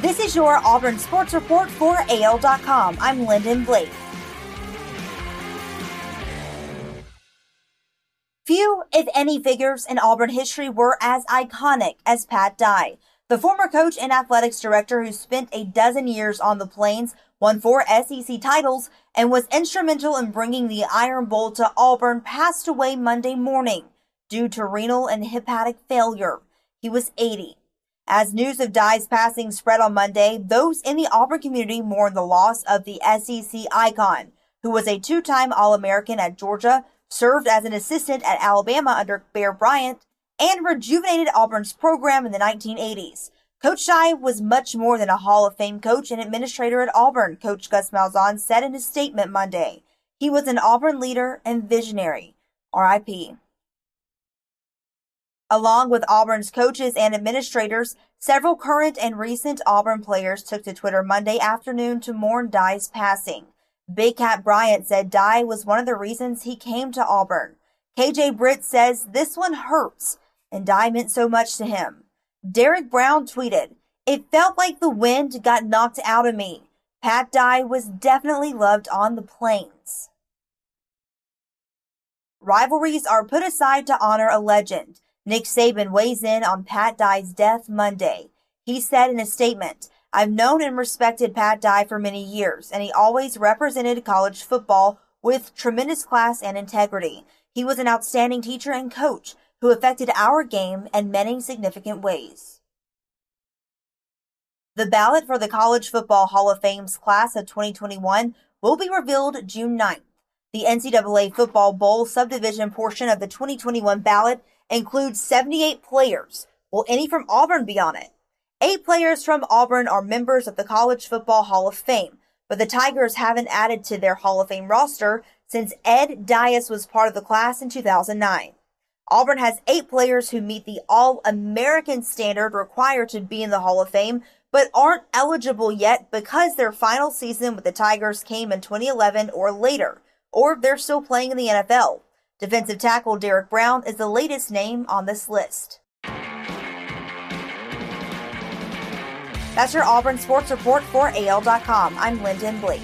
This is your Auburn Sports Report for AL.com. I'm Lyndon Blake. Few, if any, figures in Auburn history were as iconic as Pat Dye. The former coach and athletics director who spent a dozen years on the Plains, won four SEC titles, and was instrumental in bringing the Iron Bowl to Auburn passed away Monday morning due to renal and hepatic failure. He was 80. As news of Dye's passing spread on Monday, those in the Auburn community mourned the loss of the SEC icon, who was a two-time All-American at Georgia, served as an assistant at Alabama under Bear Bryant, and rejuvenated Auburn's program in the 1980s. Coach Dye was much more than a Hall of Fame coach and administrator at Auburn, Coach Gus Malzahn said in his statement Monday. He was an Auburn leader and visionary. RIP. Along with Auburn's coaches and administrators, several current and recent Auburn players took to Twitter Monday afternoon to mourn Dye's passing. Big Kat Bryant said Dye was one of the reasons he came to Auburn. KJ Britt says this one hurts, and Dye meant so much to him. Derrick Brown tweeted, It felt like the wind got knocked out of me. Pat Dye was definitely loved on the plains. Rivalries are put aside to honor a legend. Nick Saban weighs in on Pat Dye's death Monday. He said in a statement, I've known and respected Pat Dye for many years, and he always represented college football with tremendous class and integrity. He was an outstanding teacher and coach who affected our game in many significant ways. The ballot for the College Football Hall of Fame's class of 2021 will be revealed June 9th. The NCAA Football Bowl subdivision portion of the 2021 ballot includes 78 players. Will any from Auburn be on it? Eight players from Auburn are members of the College Football Hall of Fame, but the Tigers haven't added to their Hall of Fame roster since Ed Dyas was part of the class in 2009. Auburn has eight players who meet the All American standard required to be in the Hall of Fame, but aren't eligible yet because their final season with the Tigers came in 2011 or later, or they're still playing in the NFL. Defensive tackle Derrick Brown is the latest name on this list. That's your Auburn Sports Report for AL.com. I'm Lyndon Blake.